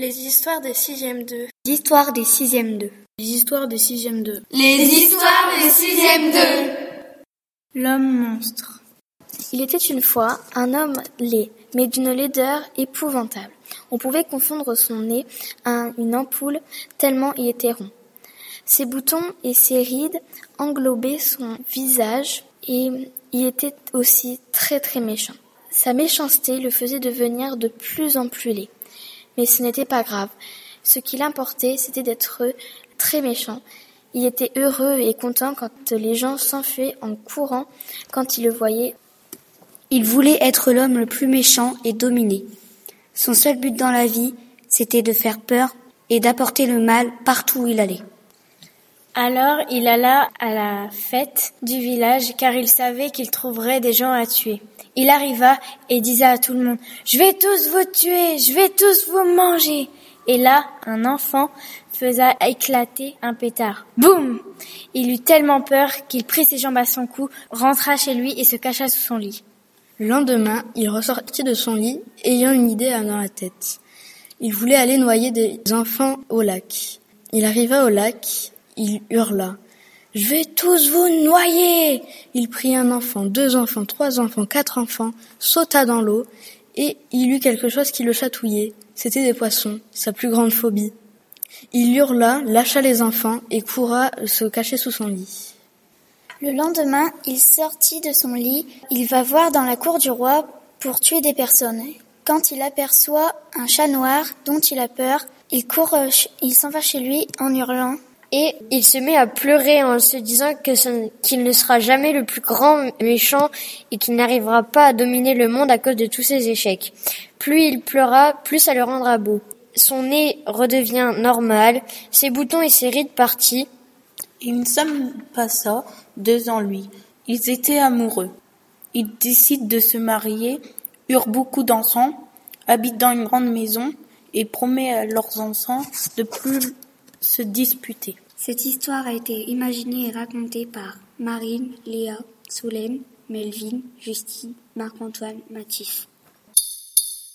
Les histoires des sixièmes 2. Les histoires des sixièmes 2. Les histoires des sixièmes 2. Les histoires des sixièmes 2. L'homme monstre. Il était une fois un homme laid, mais d'une laideur épouvantable. On pouvait confondre son nez à une ampoule tellement il était rond. Ses boutons et ses rides englobaient son visage et il était aussi très très méchant. Sa méchanceté le faisait devenir de plus en plus laid. Mais ce n'était pas grave. Ce qui l'importait, c'était d'être très méchant. Il était heureux et content quand les gens s'enfuyaient en courant quand ils le voyaient. Il voulait être l'homme le plus méchant et dominer. Son seul but dans la vie, c'était de faire peur et d'apporter le mal partout où il allait. Alors il alla à la fête du village car il savait qu'il trouverait des gens à tuer. Il arriva et disait à tout le monde Je vais tous vous tuer, je vais tous vous manger. Et là, un enfant faisait éclater un pétard. Boum Il eut tellement peur qu'il prit ses jambes à son cou, rentra chez lui et se cacha sous son lit. Le lendemain, il ressortit de son lit, ayant une idée dans la tête. Il voulait aller noyer des enfants au lac. Il arriva au lac, il hurla. Je vais tous vous noyer. Il prit un enfant, deux enfants, trois enfants, quatre enfants, sauta dans l'eau, et il eut quelque chose qui le chatouillait. C'était des poissons, sa plus grande phobie. Il hurla, lâcha les enfants et courra se cacher sous son lit. Le lendemain, il sortit de son lit. Il va voir dans la cour du roi pour tuer des personnes. Quand il aperçoit un chat noir dont il a peur, il court, il s'en va chez lui en hurlant. Et il se met à pleurer en se disant qu'il ne sera jamais le plus grand méchant et qu'il n'arrivera pas à dominer le monde à cause de tous ses échecs. Plus il pleura, plus ça le rendra beau. Son nez redevient normal, ses boutons et ses rides partis. Une somme passa, deux ans lui. Ils étaient amoureux. Ils décident de se marier, eurent beaucoup d'enfants, habitent dans une grande maison et promet à leurs enfants de plus se disputer. Cette histoire a été imaginée et racontée par Marine, Léa, Solène, Melvin, Justine, Marc-Antoine, Mathis.